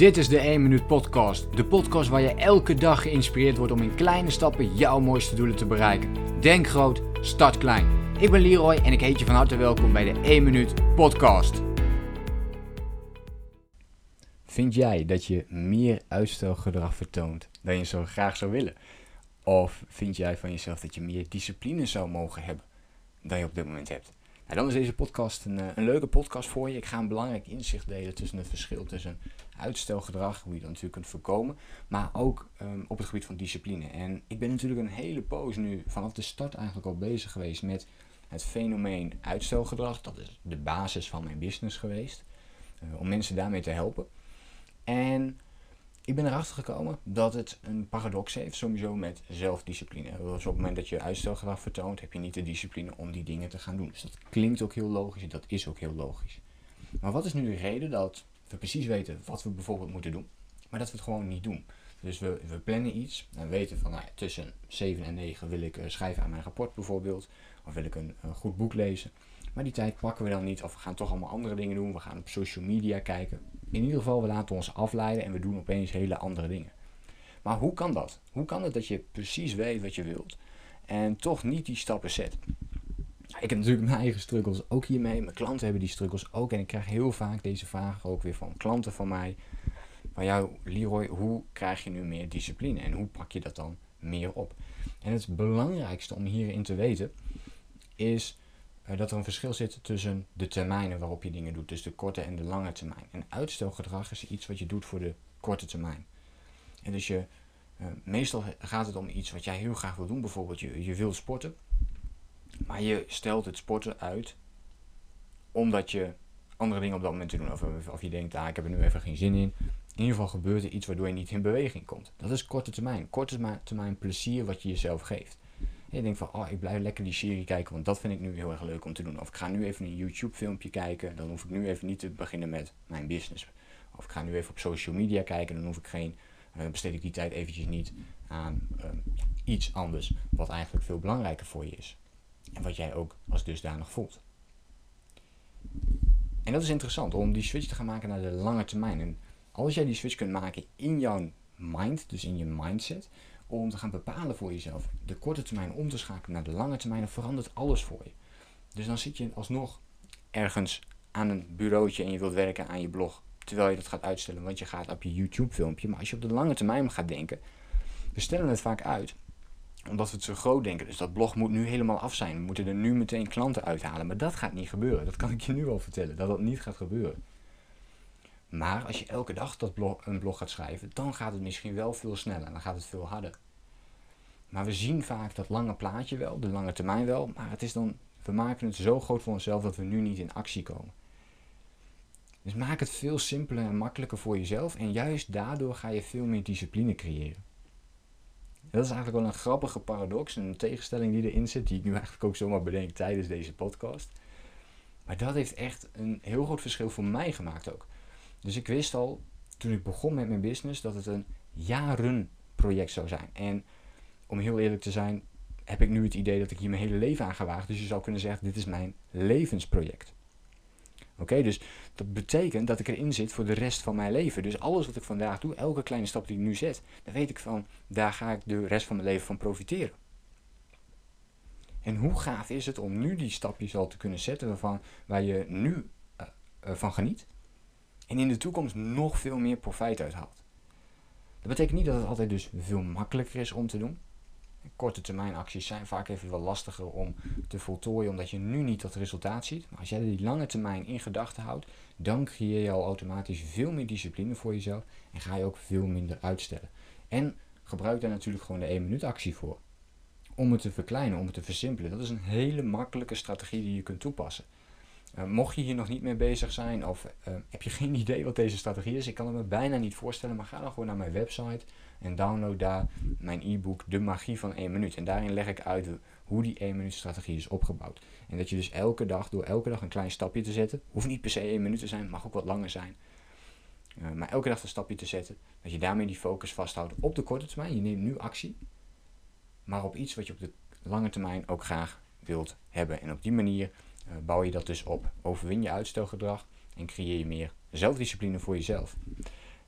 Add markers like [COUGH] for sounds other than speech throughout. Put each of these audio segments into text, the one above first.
Dit is de 1 Minuut Podcast. De podcast waar je elke dag geïnspireerd wordt om in kleine stappen jouw mooiste doelen te bereiken. Denk groot, start klein. Ik ben Leroy en ik heet je van harte welkom bij de 1 Minuut Podcast. Vind jij dat je meer uitstelgedrag vertoont dan je zo graag zou willen? Of vind jij van jezelf dat je meer discipline zou mogen hebben dan je op dit moment hebt? Dan is deze podcast een, eh, een, leuke podcast voor je. Ik ga een belangrijk inzicht delen tussen het verschil tussen uitstelgedrag, hoe je dat natuurlijk kunt voorkomen, maar ook um, op het gebied van discipline. En ik ben natuurlijk een hele poos nu vanaf de start eigenlijk al bezig geweest met het fenomeen uitstelgedrag. Dat is de basis van mijn business geweest, uh, om mensen daarmee te helpen. En ik ben erachter gekomen dat het een paradox heeft, sowieso met zelfdiscipline. Dus op het moment dat je uitstelgedrag vertoont, heb je niet de discipline om die dingen te gaan doen. Dus dat klinkt ook heel logisch en dat is ook heel logisch. Maar wat is nu de reden dat we precies weten wat we bijvoorbeeld moeten doen, maar dat we het gewoon niet doen? Dus we, we plannen iets en weten van nou, tussen 7 en 9 wil ik uh, schrijven aan mijn rapport bijvoorbeeld, of wil ik een goed boek lezen. Maar die tijd pakken we dan niet, of we gaan toch allemaal andere dingen doen. We gaan op social media kijken. In ieder geval, we laten ons afleiden en we doen opeens hele andere dingen. Maar hoe kan dat? Hoe kan het dat je precies weet wat je wilt en toch niet die stappen zet? Ik heb natuurlijk mijn eigen struggles ook hiermee. Mijn klanten hebben die struggles ook. En ik krijg heel vaak deze vragen ook weer van klanten van mij. Van jou, Leroy, hoe krijg je nu meer discipline? En hoe pak je dat dan meer op? En het belangrijkste om hierin te weten is dat er een verschil zit tussen de termijnen waarop je dingen doet, dus de korte en de lange termijn. En uitstelgedrag is iets wat je doet voor de korte termijn. En dus je, uh, meestal gaat het om iets wat jij heel graag wil doen, bijvoorbeeld je, je wil sporten, maar je stelt het sporten uit omdat je andere dingen op dat moment te doen, of, of je denkt, ah, ik heb er nu even geen zin in. In ieder geval gebeurt er iets waardoor je niet in beweging komt. Dat is korte termijn. Korte termijn plezier wat je jezelf geeft. Je denkt van, oh, ik blijf lekker die serie kijken, want dat vind ik nu heel erg leuk om te doen. Of ik ga nu even een YouTube filmpje kijken, dan hoef ik nu even niet te beginnen met mijn business. Of ik ga nu even op social media kijken, dan hoef ik geen, uh, besteed ik die tijd eventjes niet aan uh, iets anders, wat eigenlijk veel belangrijker voor je is. En wat jij ook als dusdanig voelt. En dat is interessant, om die switch te gaan maken naar de lange termijn. En als jij die switch kunt maken in jouw mind, dus in je mindset, om te gaan bepalen voor jezelf. De korte termijn om te schakelen naar de lange termijn, dan verandert alles voor je. Dus dan zit je alsnog ergens aan een bureautje en je wilt werken aan je blog. Terwijl je dat gaat uitstellen, want je gaat op je YouTube filmpje. Maar als je op de lange termijn gaat denken, we stellen het vaak uit omdat we het zo groot denken. Dus dat blog moet nu helemaal af zijn. We moeten er nu meteen klanten uithalen. Maar dat gaat niet gebeuren. Dat kan ik je nu al vertellen. Dat dat niet gaat gebeuren. Maar als je elke dag dat blog, een blog gaat schrijven, dan gaat het misschien wel veel sneller en dan gaat het veel harder. Maar we zien vaak dat lange plaatje wel, de lange termijn wel, maar het is dan, we maken het zo groot voor onszelf dat we nu niet in actie komen. Dus maak het veel simpeler en makkelijker voor jezelf en juist daardoor ga je veel meer discipline creëren. Dat is eigenlijk wel een grappige paradox, een tegenstelling die erin zit, die ik nu eigenlijk ook zomaar bedenk tijdens deze podcast. Maar dat heeft echt een heel groot verschil voor mij gemaakt ook. Dus ik wist al toen ik begon met mijn business dat het een jarenproject zou zijn. En om heel eerlijk te zijn, heb ik nu het idee dat ik hier mijn hele leven aan gewaagd. Dus je zou kunnen zeggen, dit is mijn levensproject. Oké, dus dat betekent dat ik erin zit voor de rest van mijn leven. Dus alles wat ik vandaag doe, elke kleine stap die ik nu zet, dan weet ik van, daar ga ik de rest van mijn leven van profiteren. En hoe gaaf is het om nu die stapjes al te kunnen zetten waarvan, waar je nu uh, uh, van geniet en in de toekomst nog veel meer profijt uithaalt. Dat betekent niet dat het altijd dus veel makkelijker is om te doen. Korte termijn acties zijn vaak even wel lastiger om te voltooien, omdat je nu niet dat resultaat ziet. Maar als jij die lange termijn in gedachten houdt, dan creëer je al automatisch veel meer discipline voor jezelf en ga je ook veel minder uitstellen. En gebruik daar natuurlijk gewoon de 1 minuut actie voor. Om het te verkleinen, om het te versimpelen. Dat is een hele makkelijke strategie die je kunt toepassen. Uh, mocht je hier nog niet mee bezig zijn of uh, heb je [LAUGHS] geen idee wat deze strategie is, ik kan het me bijna niet voorstellen, maar ga dan gewoon naar mijn website en download daar mijn e-book De Magie van 1 Minuut. En daarin leg ik uit hoe die 1 minuut strategie is opgebouwd. En dat je dus elke dag, door elke dag een klein stapje te zetten, hoeft niet per se 1 minuut te zijn, mag ook wat langer zijn. Uh, maar elke dag een stapje te zetten, dat je daarmee die focus vasthoudt op de korte termijn. Je neemt nu actie, maar op iets wat je op de lange termijn ook graag wilt hebben. En op die manier bouw je dat dus op. Overwin je uitstelgedrag en creëer je meer zelfdiscipline voor jezelf.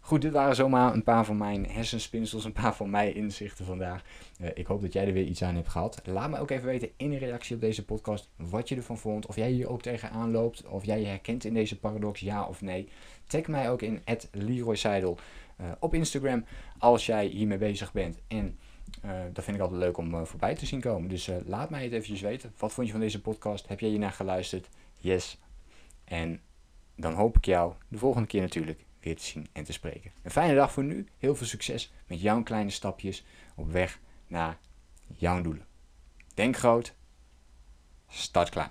Goed, dit waren zomaar een paar van mijn hersenspinsels, een paar van mijn inzichten vandaag. Uh, ik hoop dat jij er weer iets aan hebt gehad. Laat me ook even weten in een reactie op deze podcast wat je ervan vond. Of jij hier ook tegenaan loopt. Of jij je herkent in deze paradox, ja of nee. Tag mij ook in Leroy Seidel uh, op Instagram als jij hiermee bezig bent. En dat vind ik altijd leuk om voorbij te zien komen. Dus laat mij het eventjes weten. Wat vond je van deze podcast? Heb jij hier naar geluisterd? Yes. En dan hoop ik jou de volgende keer natuurlijk weer te zien en te spreken. Een fijne dag voor nu. Heel veel succes met jouw kleine stapjes op weg naar jouw doelen. Denk groot, start klein.